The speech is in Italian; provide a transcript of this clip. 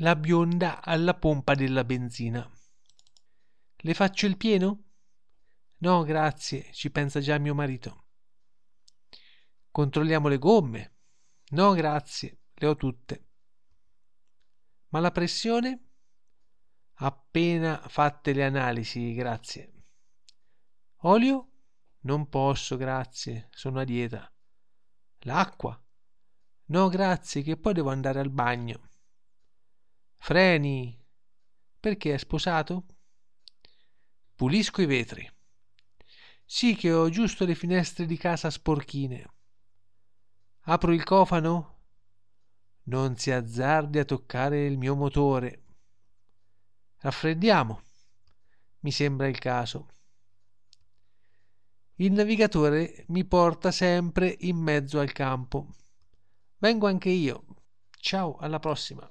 la bionda alla pompa della benzina. Le faccio il pieno? No, grazie, ci pensa già mio marito. Controlliamo le gomme? No, grazie, le ho tutte. Ma la pressione? Appena fatte le analisi, grazie. Olio? Non posso, grazie, sono a dieta. L'acqua? No, grazie, che poi devo andare al bagno. Freni? Perché è sposato? Pulisco i vetri. Sì, che ho giusto le finestre di casa sporchine. Apro il cofano? Non si azzardi a toccare il mio motore. Raffreddiamo. Mi sembra il caso. Il navigatore mi porta sempre in mezzo al campo. Vengo anche io. Ciao, alla prossima.